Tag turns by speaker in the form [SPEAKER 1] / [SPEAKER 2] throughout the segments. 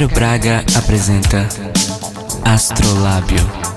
[SPEAKER 1] Cairo Braga apresenta Astrolábio.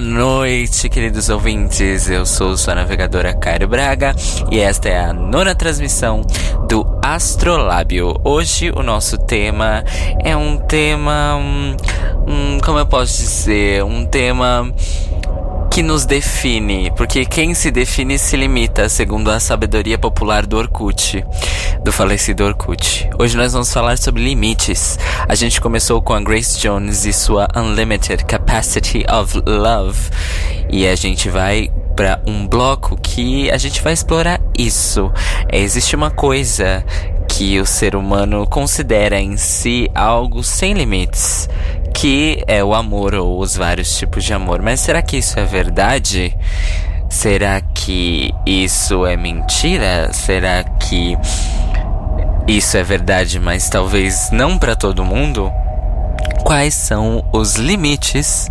[SPEAKER 2] Boa noite, queridos ouvintes. Eu sou sua navegadora Cairo Braga e esta é a nona transmissão do Astrolábio. Hoje o nosso tema é um tema. Hum, hum, como eu posso dizer? Um tema que nos define, porque quem se define se limita, segundo a sabedoria popular do Orkut, do falecido Orkut. Hoje nós vamos falar sobre limites. A gente começou com a Grace Jones e sua Unlimited Capacity of Love, e a gente vai para um bloco que a gente vai explorar isso. É, existe uma coisa que o ser humano considera em si algo sem limites que é o amor ou os vários tipos de amor. Mas será que isso é verdade? Será que isso é mentira? Será que isso é verdade, mas talvez não para todo mundo? Quais são os limites,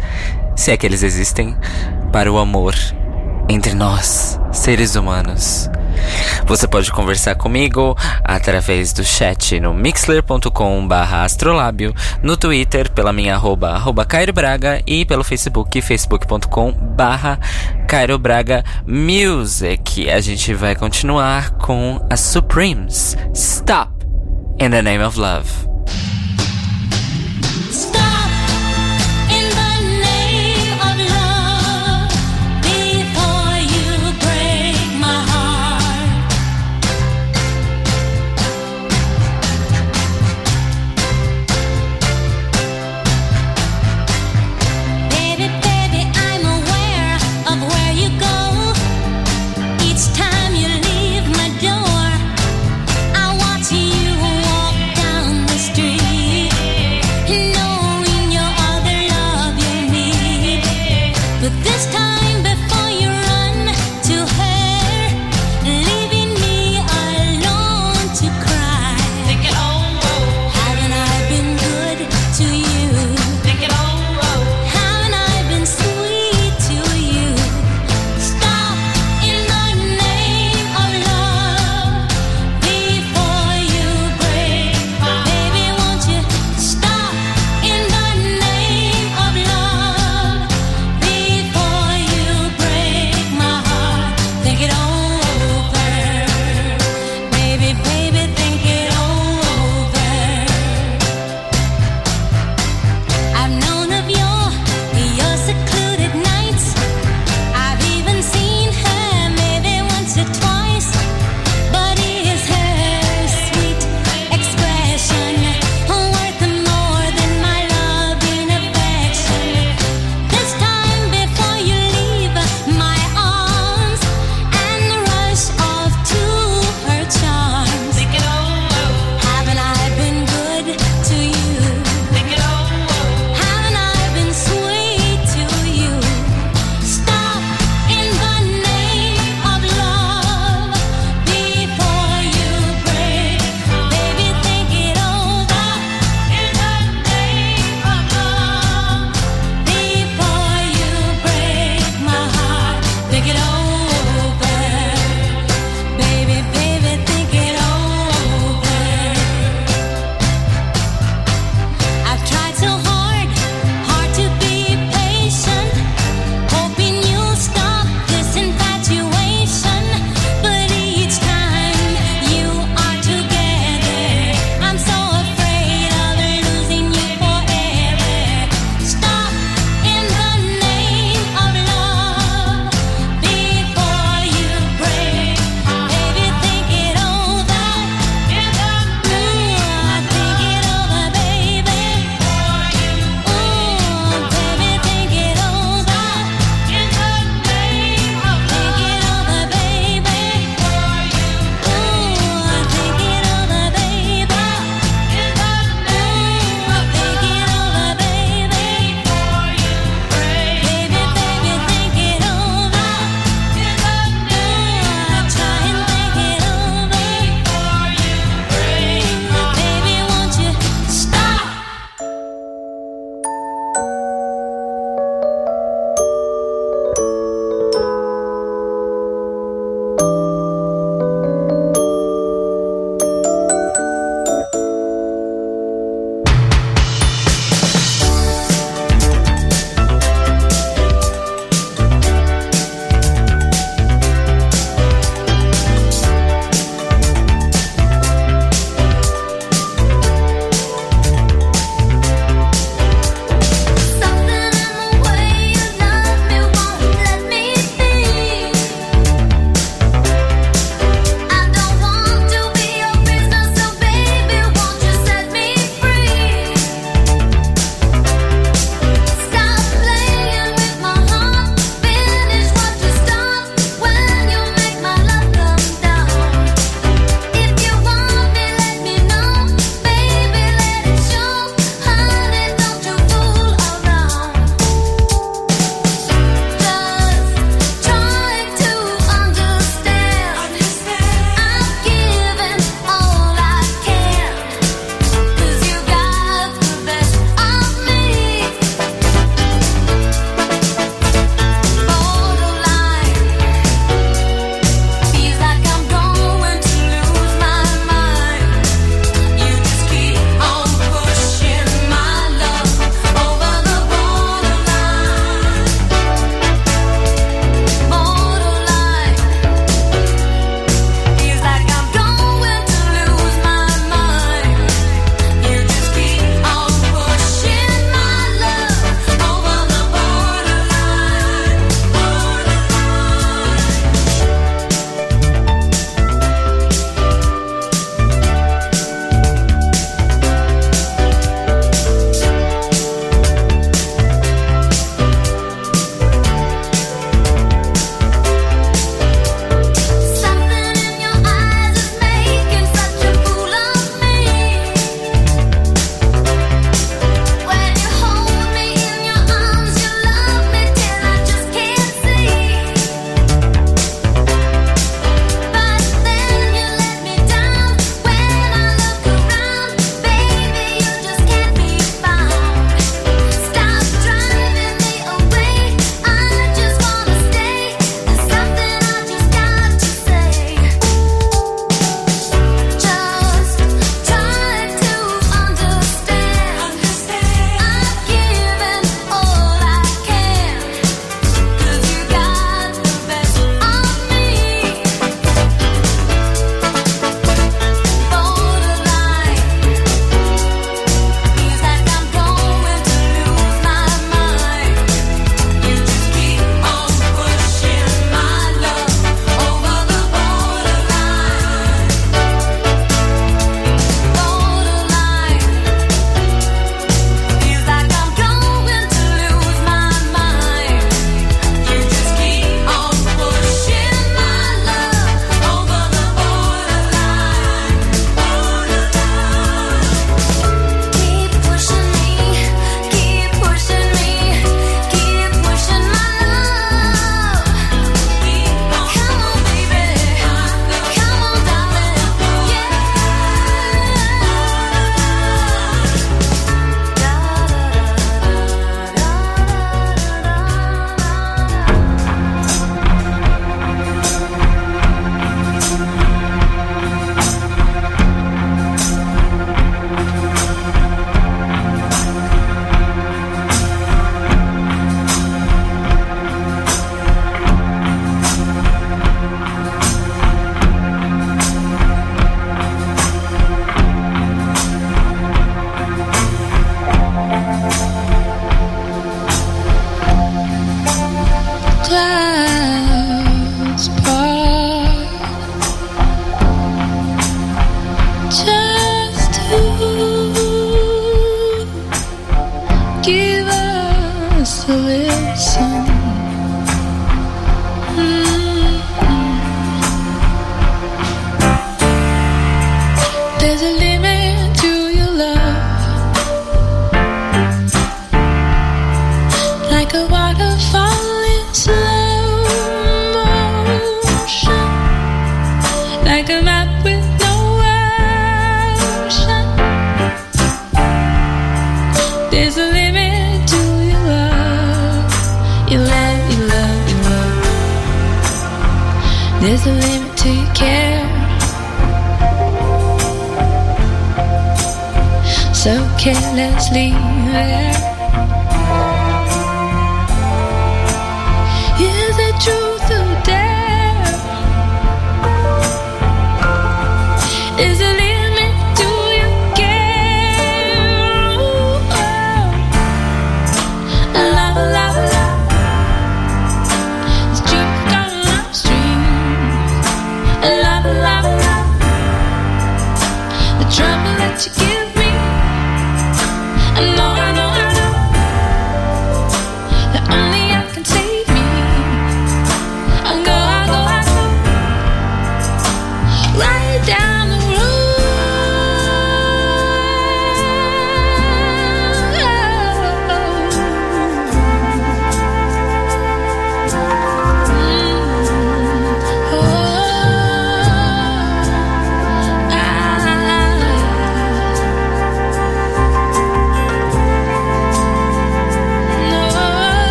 [SPEAKER 2] se é que eles existem, para o amor entre nós, seres humanos? Você pode conversar comigo através do chat no mixler.com astrolábio, no Twitter pela minha arroba, arroba Cairo Braga e pelo Facebook, facebook.com barra Cairo Braga Music. A gente vai continuar com as Supremes. Stop in the name of love.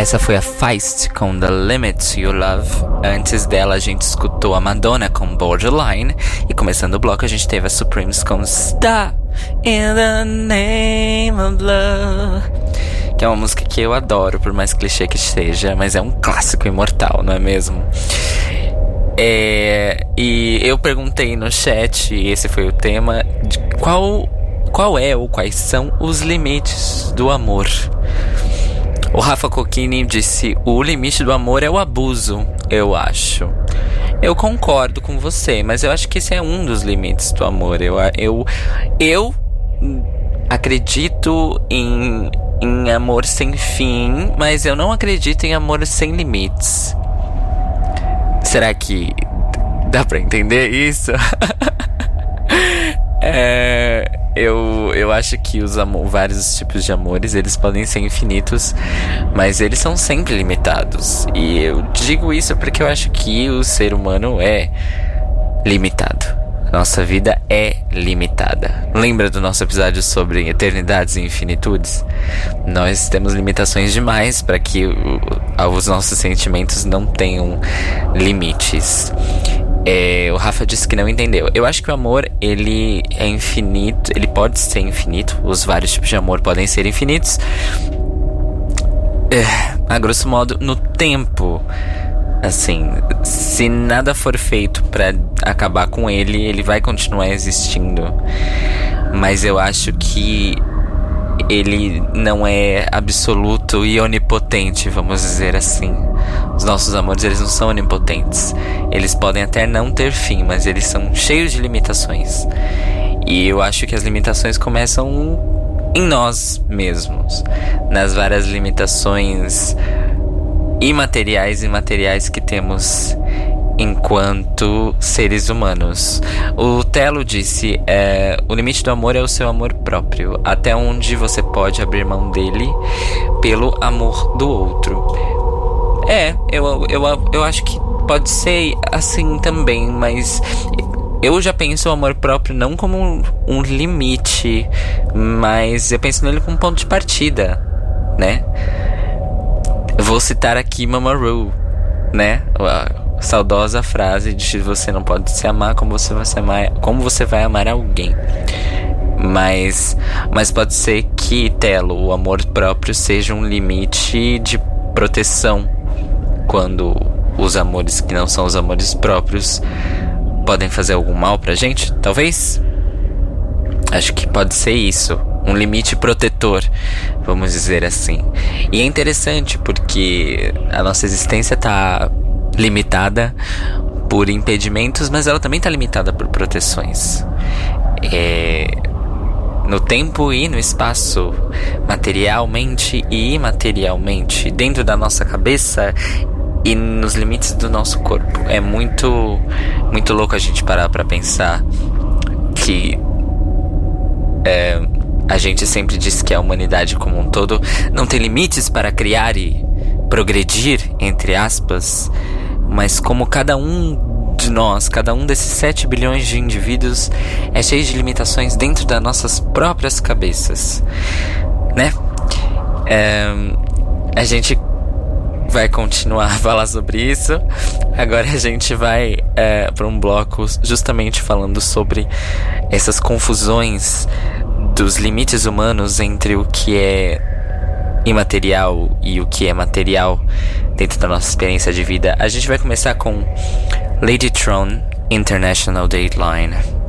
[SPEAKER 2] Essa foi a Feist com The Limit You Love. Antes dela, a gente escutou a Madonna com Borderline. E começando o bloco, a gente teve a Supremes com Star in the Name of Love. Que é uma música que eu adoro, por mais clichê que seja, mas é um clássico imortal, não é mesmo? É, e eu perguntei no chat, e esse foi o tema, de qual, qual é ou quais são os limites do amor. O Rafa Coquini disse: o limite do amor é o abuso, eu acho. Eu concordo com você, mas eu acho que esse é um dos limites do amor. Eu, eu, eu acredito em, em amor sem fim, mas eu não acredito em amor sem limites. Será que dá pra entender isso? é, eu, eu acho que os vários tipos de amores eles podem ser infinitos, mas eles são sempre limitados. E eu digo isso porque eu acho que o ser humano é limitado. Nossa vida é limitada. Lembra do nosso episódio sobre eternidades e infinitudes? Nós temos limitações demais para que os nossos sentimentos não tenham limites. É, o Rafa disse que não entendeu. Eu acho que o amor ele é infinito, ele pode ser infinito. Os vários tipos de amor podem ser infinitos. É, a grosso modo, no tempo. Assim, se nada for feito para acabar com ele, ele vai continuar existindo. Mas eu acho que ele não é absoluto e onipotente, vamos dizer assim. Os nossos amores, eles não são onipotentes. Eles podem até não ter fim, mas eles são cheios de limitações. E eu acho que as limitações começam em nós mesmos, nas várias limitações imateriais e materiais que temos enquanto seres humanos. O Telo disse: é, o limite do amor é o seu amor próprio, até onde você pode abrir mão dele pelo amor do outro. É, eu, eu, eu acho que pode ser assim também, mas eu já penso o amor próprio não como um, um limite, mas eu penso nele como um ponto de partida, né? Vou citar aqui Mama Ru, né? Saudosa frase de você não pode se amar como você vai se amar, como você vai amar alguém. Mas, mas pode ser que, Telo, o amor próprio seja um limite de proteção quando os amores que não são os amores próprios podem fazer algum mal pra gente, talvez? Acho que pode ser isso, um limite protetor, vamos dizer assim. E é interessante porque a nossa existência tá limitada por impedimentos, mas ela também está limitada por proteções. É, no tempo e no espaço, materialmente e imaterialmente, dentro da nossa cabeça e nos limites do nosso corpo. É muito, muito louco a gente parar para pensar que é, a gente sempre diz que a humanidade como um todo não tem limites para criar e progredir, entre aspas, mas como cada um de nós, cada um desses 7 bilhões de indivíduos é cheio de limitações dentro das nossas próprias cabeças, né? É, a gente vai continuar a falar sobre isso. Agora a gente vai é, para um bloco justamente falando sobre essas confusões dos limites humanos entre o que é imaterial e o que é material dentro da nossa experiência de vida. A gente vai começar com Lady Tron International Dateline.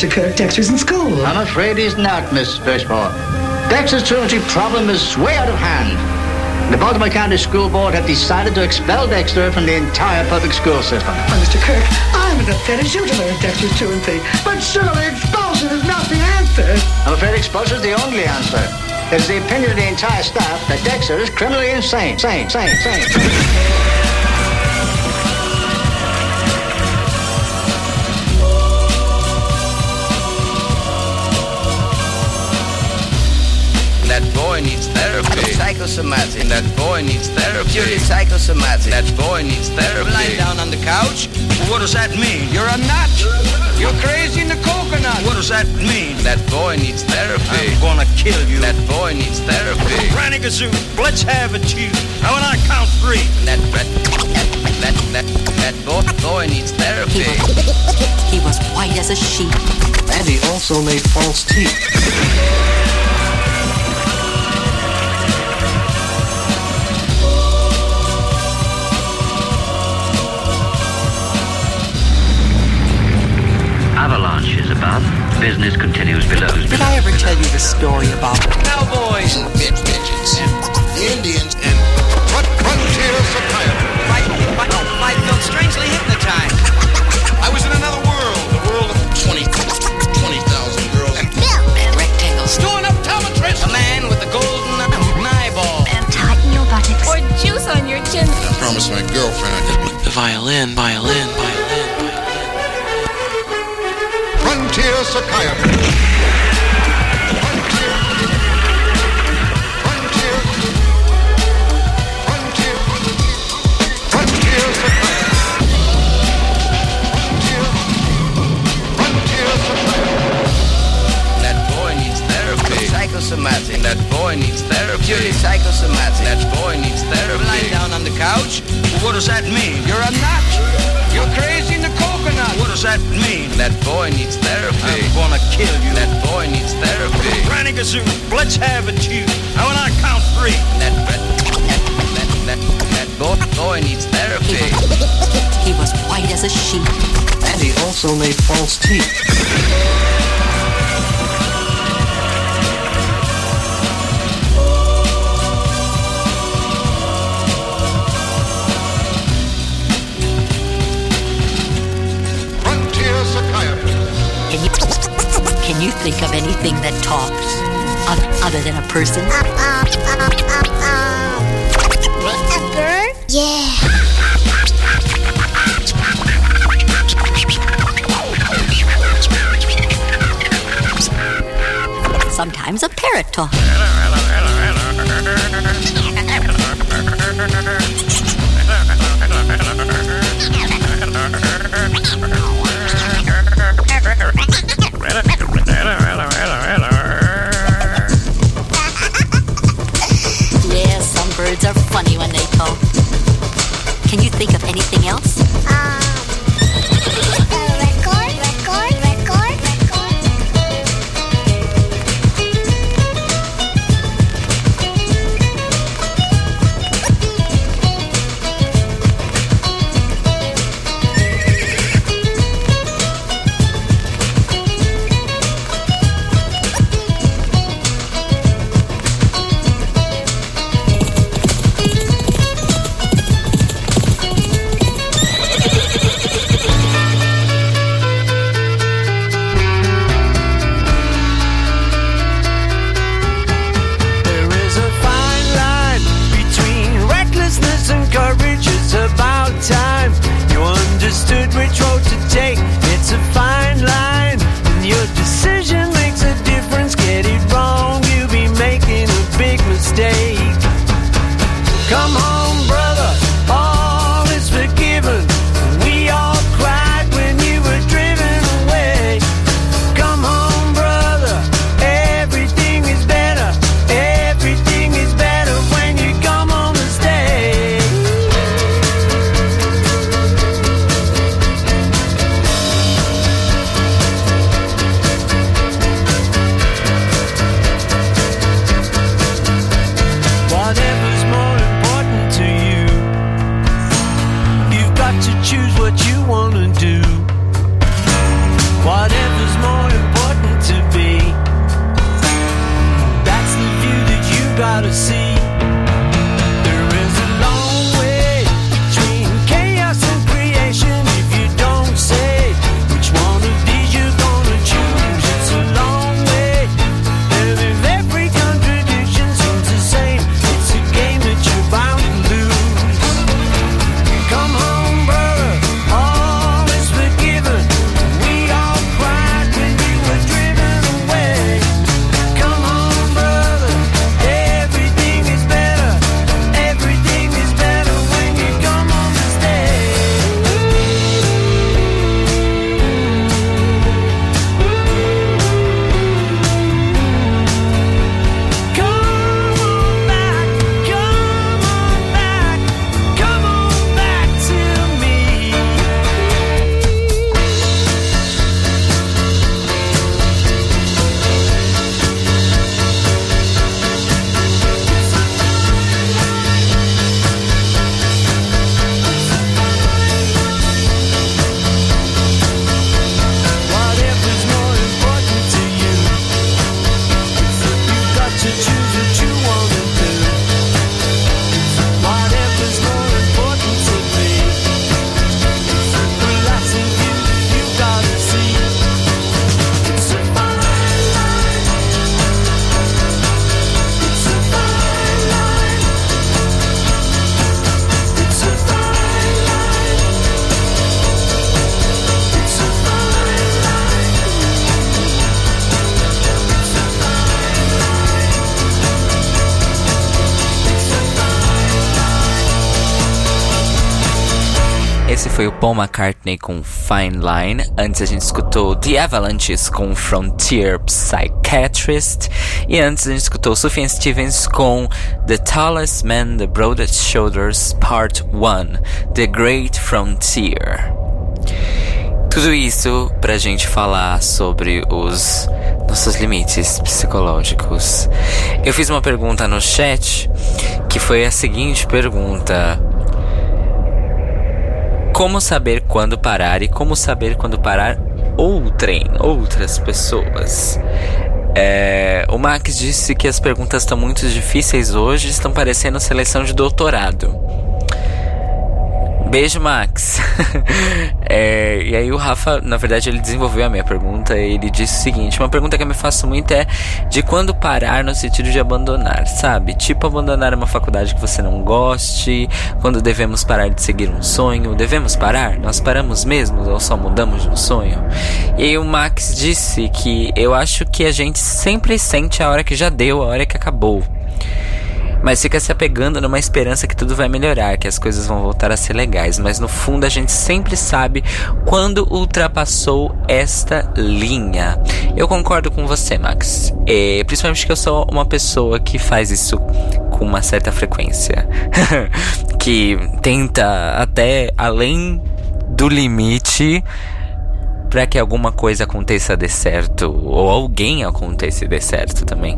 [SPEAKER 3] Mr. Kirk, Dexter's in school.
[SPEAKER 4] I'm afraid he's not, Miss Birchmore. Dexter's truancy problem is way out of hand. The Baltimore County School Board have decided to expel Dexter from the entire public school system.
[SPEAKER 3] Mr. Kirk, I'm as upset as you to learn Dexter's truancy. But surely expulsion is not the answer.
[SPEAKER 4] I'm afraid expulsion is the only answer. It is the opinion of the entire staff that Dexter is criminally insane. Sane, sane, sane.
[SPEAKER 5] Boy needs therapy.
[SPEAKER 6] Psychosomatic.
[SPEAKER 5] That boy needs therapy.
[SPEAKER 6] Purely psychosomatic.
[SPEAKER 5] That boy needs therapy.
[SPEAKER 6] Lying down on the couch.
[SPEAKER 7] What does that mean? You're a nut. You're crazy in the coconut. What does that mean?
[SPEAKER 5] That boy needs therapy.
[SPEAKER 7] I'm gonna kill you.
[SPEAKER 5] That boy needs therapy.
[SPEAKER 7] Granny Gazoo, let's have a chew. Now when I count three.
[SPEAKER 5] That that that that that boy boy needs therapy.
[SPEAKER 8] He was white as a sheet.
[SPEAKER 9] And he also made false teeth.
[SPEAKER 10] Business continues below.
[SPEAKER 8] Did I ever tell you the story about
[SPEAKER 6] Cowboys.
[SPEAKER 11] bitch bitches and the Indians and frontier psychiatry.
[SPEAKER 6] Mike, Mike, Mike felt strangely hypnotized.
[SPEAKER 11] I was in another world, the world of 20 20,000 girls. And and
[SPEAKER 8] rectangles?
[SPEAKER 6] Doing up optometrist. A man with a golden eyeball.
[SPEAKER 8] And tighten your buttocks.
[SPEAKER 12] Or juice on your chin.
[SPEAKER 11] I promised my girlfriend I'd just
[SPEAKER 9] The violin, violin, violin, violin.
[SPEAKER 11] Frontier psychiatry. Frontier. Frontier. Frontier. Frontier psychiatry. Frontier. Frontier psychiatry.
[SPEAKER 5] That boy needs therapy.
[SPEAKER 6] Psychosomatic.
[SPEAKER 5] That boy needs therapy.
[SPEAKER 6] Purely psychosomatic.
[SPEAKER 5] That boy needs therapy.
[SPEAKER 6] Lying down on the couch.
[SPEAKER 7] What does that mean? You're a nut. You're crazy in the coconut. What does that mean?
[SPEAKER 5] That boy needs therapy.
[SPEAKER 7] I'm gonna kill you.
[SPEAKER 5] That boy needs therapy.
[SPEAKER 7] Granny Gazoo, let's have a chew. Now when I count three.
[SPEAKER 5] That that that that, that boy boy needs therapy.
[SPEAKER 8] He was white as a sheet.
[SPEAKER 9] And he also made false teeth.
[SPEAKER 8] Thing that talks other than a person?
[SPEAKER 12] A bird? Yeah.
[SPEAKER 8] Sometimes a parrot talks. anything else?
[SPEAKER 2] o Paul McCartney com Fine Line. Antes a gente escutou The Avalanches com Frontier Psychiatrist. E antes a gente escutou Sufjan Stevens com The Tallest Man, The Broadest Shoulders, Part 1 The Great Frontier. Tudo isso pra gente falar sobre os nossos limites psicológicos. Eu fiz uma pergunta no chat que foi a seguinte pergunta. Como saber quando parar e como saber quando parar outrem, outras pessoas. É, o Max disse que as perguntas estão muito difíceis hoje, estão parecendo seleção de doutorado. Beijo, Max. é, e aí o Rafa, na verdade, ele desenvolveu a minha pergunta e ele disse o seguinte: uma pergunta que eu me faço muito é de quando parar no sentido de abandonar, sabe? Tipo abandonar uma faculdade que você não goste, quando devemos parar de seguir um sonho, devemos parar? Nós paramos mesmo ou só mudamos de um sonho? E aí o Max disse que eu acho que a gente sempre sente a hora que já deu, a hora que acabou mas fica se apegando numa esperança que tudo vai melhorar, que as coisas vão voltar a ser legais. Mas no fundo a gente sempre sabe quando ultrapassou esta linha. Eu concordo com você, Max. É, principalmente que eu sou uma pessoa que faz isso com uma certa frequência. que tenta até além do limite para que alguma coisa aconteça de certo ou alguém aconteça de certo também,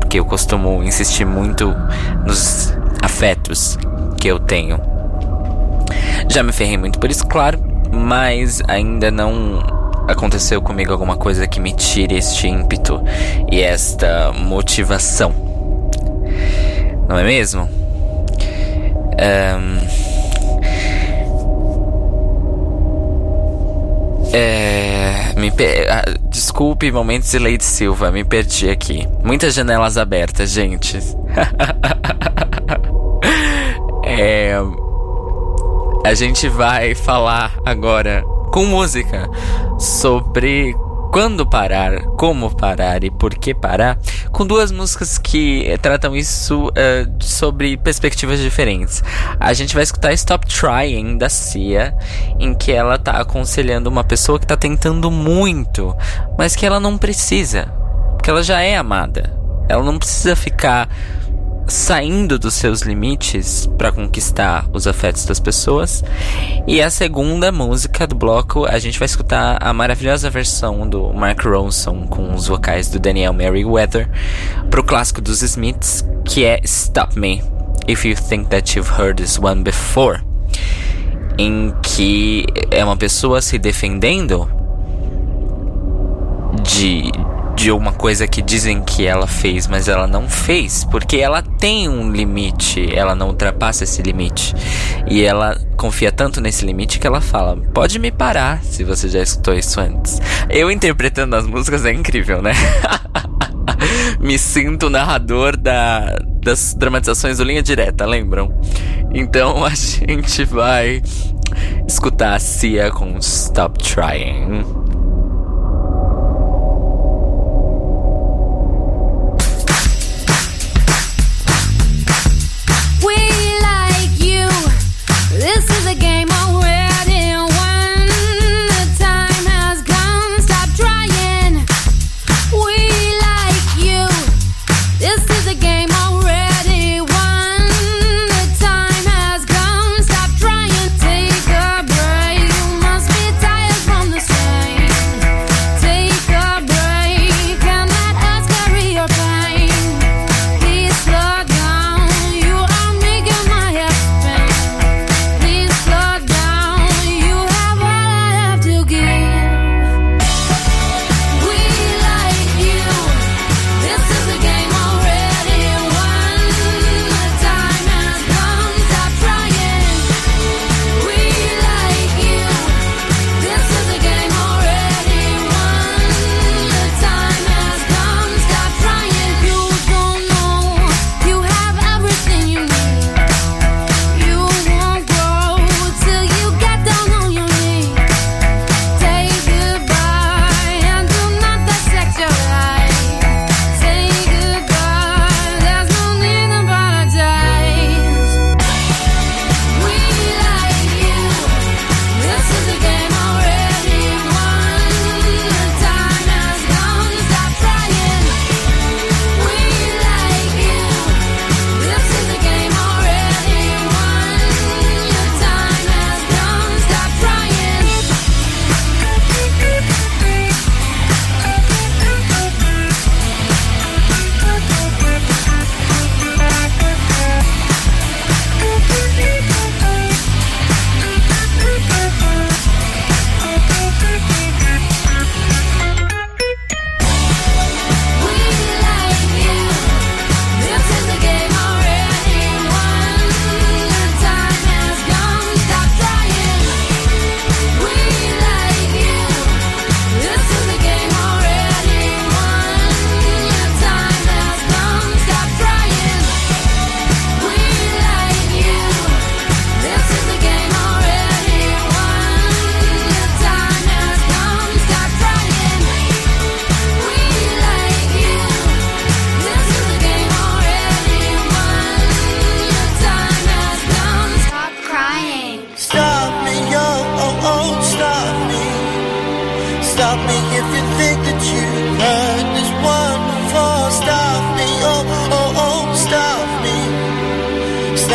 [SPEAKER 2] porque eu costumo insistir muito nos afetos que eu tenho. Já me ferrei muito por isso, claro, mas ainda não aconteceu comigo alguma coisa que me tire este ímpeto e esta motivação. Não é mesmo? Um, É. Me per... ah, Desculpe, momentos de Leite Silva, me perdi aqui. Muitas janelas abertas, gente. é. A gente vai falar agora com música sobre quando parar, como parar e por que parar, com duas músicas que eh, tratam isso uh, sobre perspectivas diferentes. A gente vai escutar Stop Trying da Cia, em que ela tá aconselhando uma pessoa que tá tentando muito, mas que ela não precisa, porque ela já é amada. Ela não precisa ficar saindo dos seus limites para conquistar os afetos das pessoas. E a segunda música do bloco, a gente vai escutar a maravilhosa versão do Mark Ronson com os vocais do Daniel Merriweather pro clássico dos Smiths, que é Stop Me If You Think That You've Heard This One Before. Em que é uma pessoa se defendendo de, de uma coisa que dizem que ela fez, mas ela não fez, porque ela tem um limite, ela não ultrapassa esse limite. E ela confia tanto nesse limite que ela fala: pode me parar se você já escutou isso antes. Eu interpretando as músicas é incrível, né? me sinto narrador da, das dramatizações do Linha Direta, lembram? Então a gente vai escutar a Cia com Stop Trying.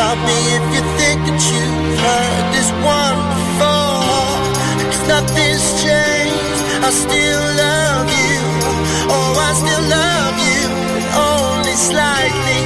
[SPEAKER 12] Stop
[SPEAKER 13] me if you think that you've heard this one before. Cause nothing's changed. I still love you. Oh, I still love you. Only slightly,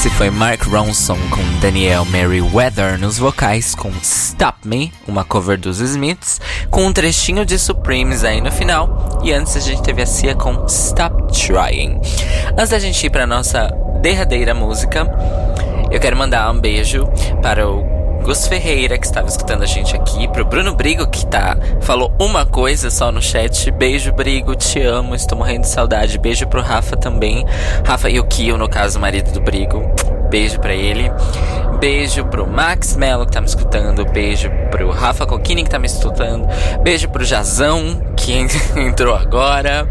[SPEAKER 2] Esse foi Mark Ronson com Daniel Merriweather nos vocais com Stop Me, uma cover dos Smiths, com um trechinho de Supremes aí no final. E antes a gente teve a Cia com Stop Trying. Antes da gente ir para nossa derradeira música, eu quero mandar um beijo para o Gus Ferreira, que estava escutando a gente aqui, pro Bruno Brigo, que tá, falou uma coisa só no chat. Beijo, Brigo, te amo, estou morrendo de saudade. Beijo pro Rafa também. Rafa Yukio, no caso, marido do Brigo. Beijo pra ele. Beijo pro Max Mello, que tá me escutando. Beijo pro Rafa Coquini, que tá me escutando. Beijo pro Jazão, que entrou agora.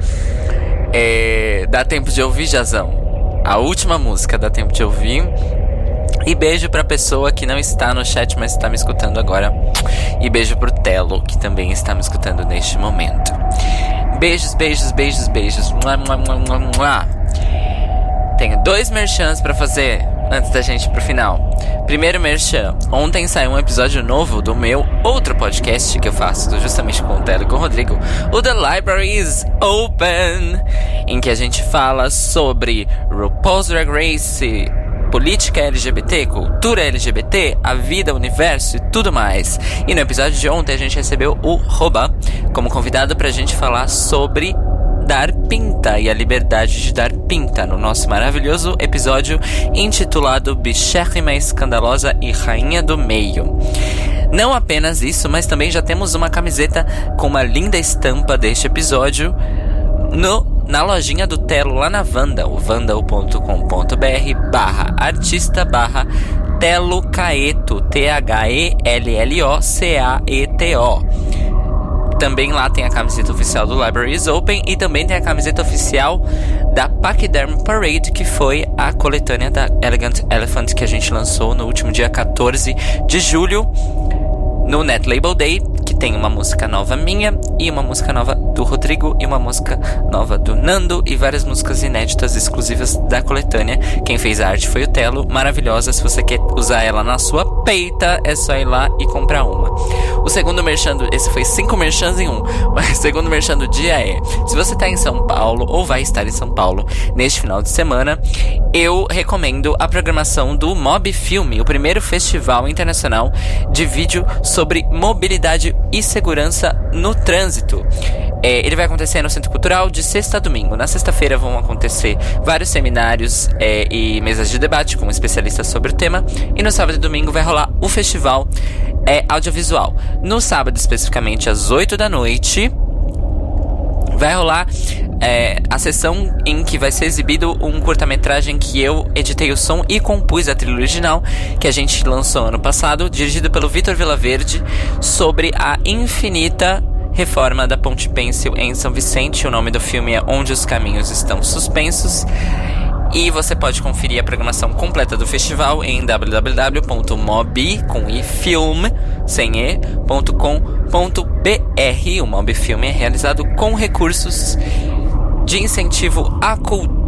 [SPEAKER 2] É, dá tempo de ouvir, Jazão? A última música dá tempo de ouvir. E beijo pra pessoa que não está no chat, mas está me escutando agora. E beijo pro Telo, que também está me escutando neste momento. Beijos, beijos, beijos, beijos. Mua, mua, mua, mua. Tenho dois merchans pra fazer antes da gente ir pro final. Primeiro merchan. Ontem saiu um episódio novo do meu outro podcast que eu faço justamente com o Telo e com o Rodrigo. O The Library is Open. Em que a gente fala sobre RuPaul's Drag Race política LGBT, cultura LGBT, a vida, o universo e tudo mais. E no episódio de ontem a gente recebeu o Roba como convidado pra gente falar sobre dar pinta e a liberdade de dar pinta no nosso maravilhoso episódio intitulado Bichérrima Escandalosa e Rainha do Meio. Não apenas isso, mas também já temos uma camiseta com uma linda estampa deste episódio no na lojinha do Telo lá na Vandal, vandal.com.br barra artista barra Telo Caeto, T-H-E-L-L-O-C-A-E-T-O. Também lá tem a camiseta oficial do Libraries Open e também tem a camiseta oficial da Pachyderm Parade, que foi a coletânea da Elegant Elephant que a gente lançou no último dia 14 de julho no Net Label Day, tem uma música nova minha e uma música nova do Rodrigo e uma música nova do Nando e várias músicas inéditas exclusivas da coletânea. Quem fez a arte foi o Telo, maravilhosa. Se você quer usar ela na sua peita, é só ir lá e comprar uma. O segundo merchando, esse foi cinco merchans em um. O segundo merchan do dia é: se você tá em São Paulo ou vai estar em São Paulo neste final de semana, eu recomendo a programação do Mob Filme, o primeiro festival internacional de vídeo sobre mobilidade e segurança no trânsito. É, ele vai acontecer no Centro Cultural de sexta a domingo. Na sexta-feira vão acontecer vários seminários é, e mesas de debate com especialistas sobre o tema. E no sábado e domingo vai rolar o festival é, audiovisual. No sábado, especificamente às 8 da noite, vai rolar é, a sessão em que vai ser exibido um curta-metragem que eu editei o som e compus a trilha original, que a gente lançou ano passado, dirigido pelo Vitor Vilaverde, sobre a infinita reforma da Ponte Pêncil em São Vicente. O nome do filme é Onde os Caminhos Estão Suspensos. E você pode conferir a programação completa do festival em www.mob com i film sem e, ponto com, ponto br. O Mob Filme é realizado com recursos de incentivo à cultura.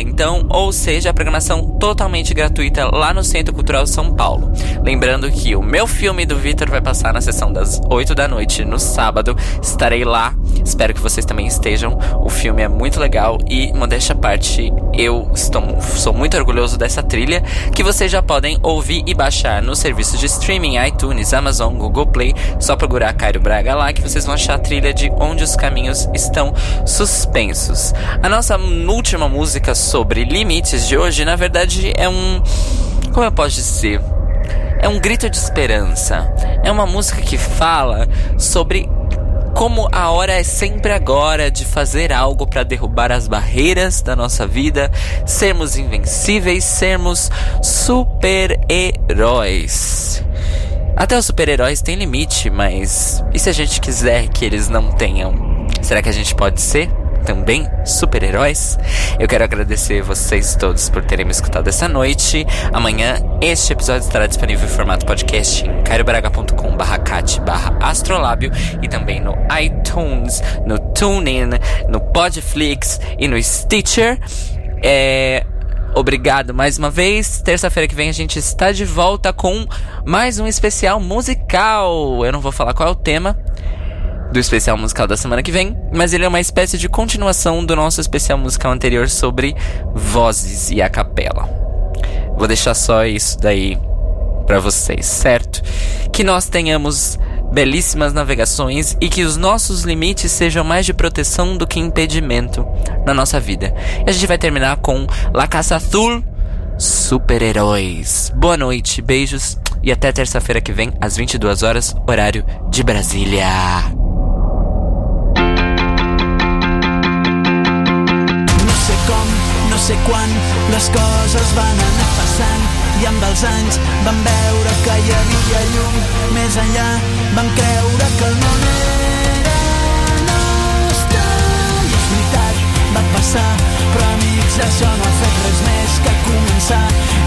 [SPEAKER 2] Então, ou seja, a programação totalmente gratuita lá no Centro Cultural São Paulo. Lembrando que o meu filme do Vitor vai passar na sessão das 8 da noite no sábado. Estarei lá. Espero que vocês também estejam. O filme é muito legal e, modéstia à parte, eu estou, sou muito orgulhoso dessa trilha que vocês já podem ouvir e baixar no serviço de streaming iTunes, Amazon, Google Play. Só procurar Cairo Braga lá que vocês vão achar a trilha de Onde os Caminhos Estão Suspensos. A nossa última música sobre limites de hoje, na verdade, é um. Como eu posso dizer? É um grito de esperança. É uma música que fala sobre como a hora é sempre agora de fazer algo para derrubar as barreiras da nossa vida, sermos invencíveis, sermos super-heróis. Até os super-heróis têm limite, mas e se a gente quiser que eles não tenham? Será que a gente pode ser? também super-heróis. Eu quero agradecer vocês todos por terem me escutado essa noite. Amanhã este episódio estará disponível em formato podcast em cairobraga.com barra cat barra astrolábio e também no iTunes, no TuneIn, no Podflix e no Stitcher. É... Obrigado mais uma vez. Terça-feira que vem a gente está de volta com mais um especial musical. Eu não vou falar qual é o tema, do especial musical da semana que vem, mas ele é uma espécie de continuação do nosso especial musical anterior sobre vozes e a capela. Vou deixar só isso daí para vocês, certo? Que nós tenhamos belíssimas navegações e que os nossos limites sejam mais de proteção do que impedimento na nossa vida. E a gente vai terminar com La Caça Azul Super-heróis. Boa noite, beijos e até terça-feira que vem às 22 horas, horário de Brasília.
[SPEAKER 14] Sé quan, les coses van anar passant i amb els anys vam veure que hi havia llum. Més enllà, vam creure que el món era nostre. I és veritat, va passar però amics això no ha fet res més que començar.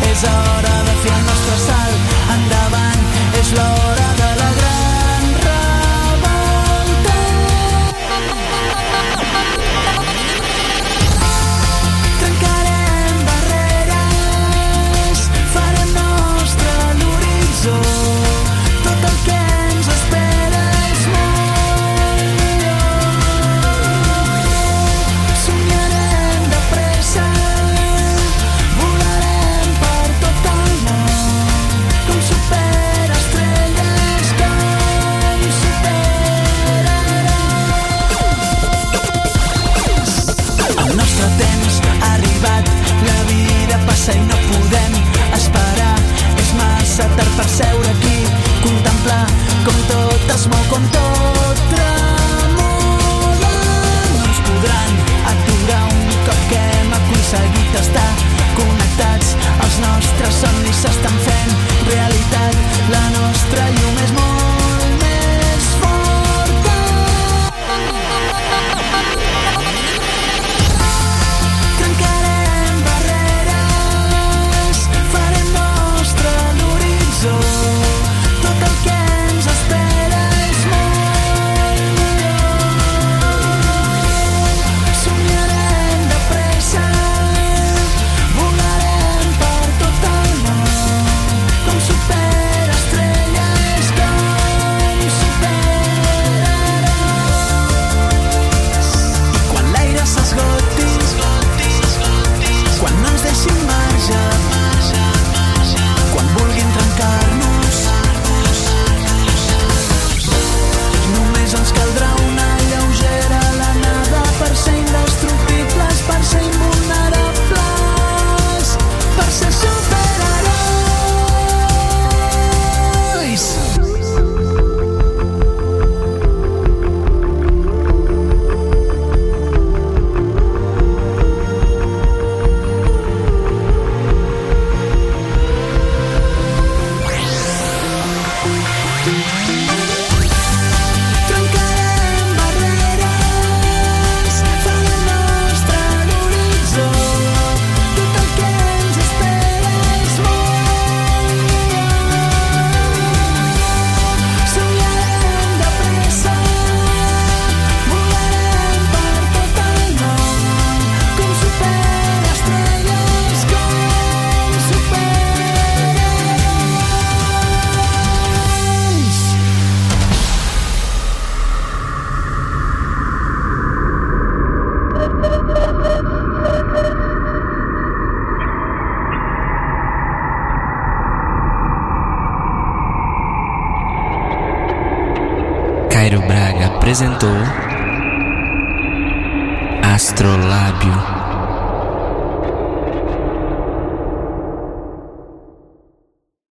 [SPEAKER 14] És hora de fer el nostre salt endavant, és l'hora de la gran massa i no podem esperar. És massa tard per seure aquí, contemplar com tot es mou, com tot tremola. No ens podran aturar un cop que hem aconseguit estar connectats. Els
[SPEAKER 2] nostres somnis s'estan fent realitat, la nostra llum és molt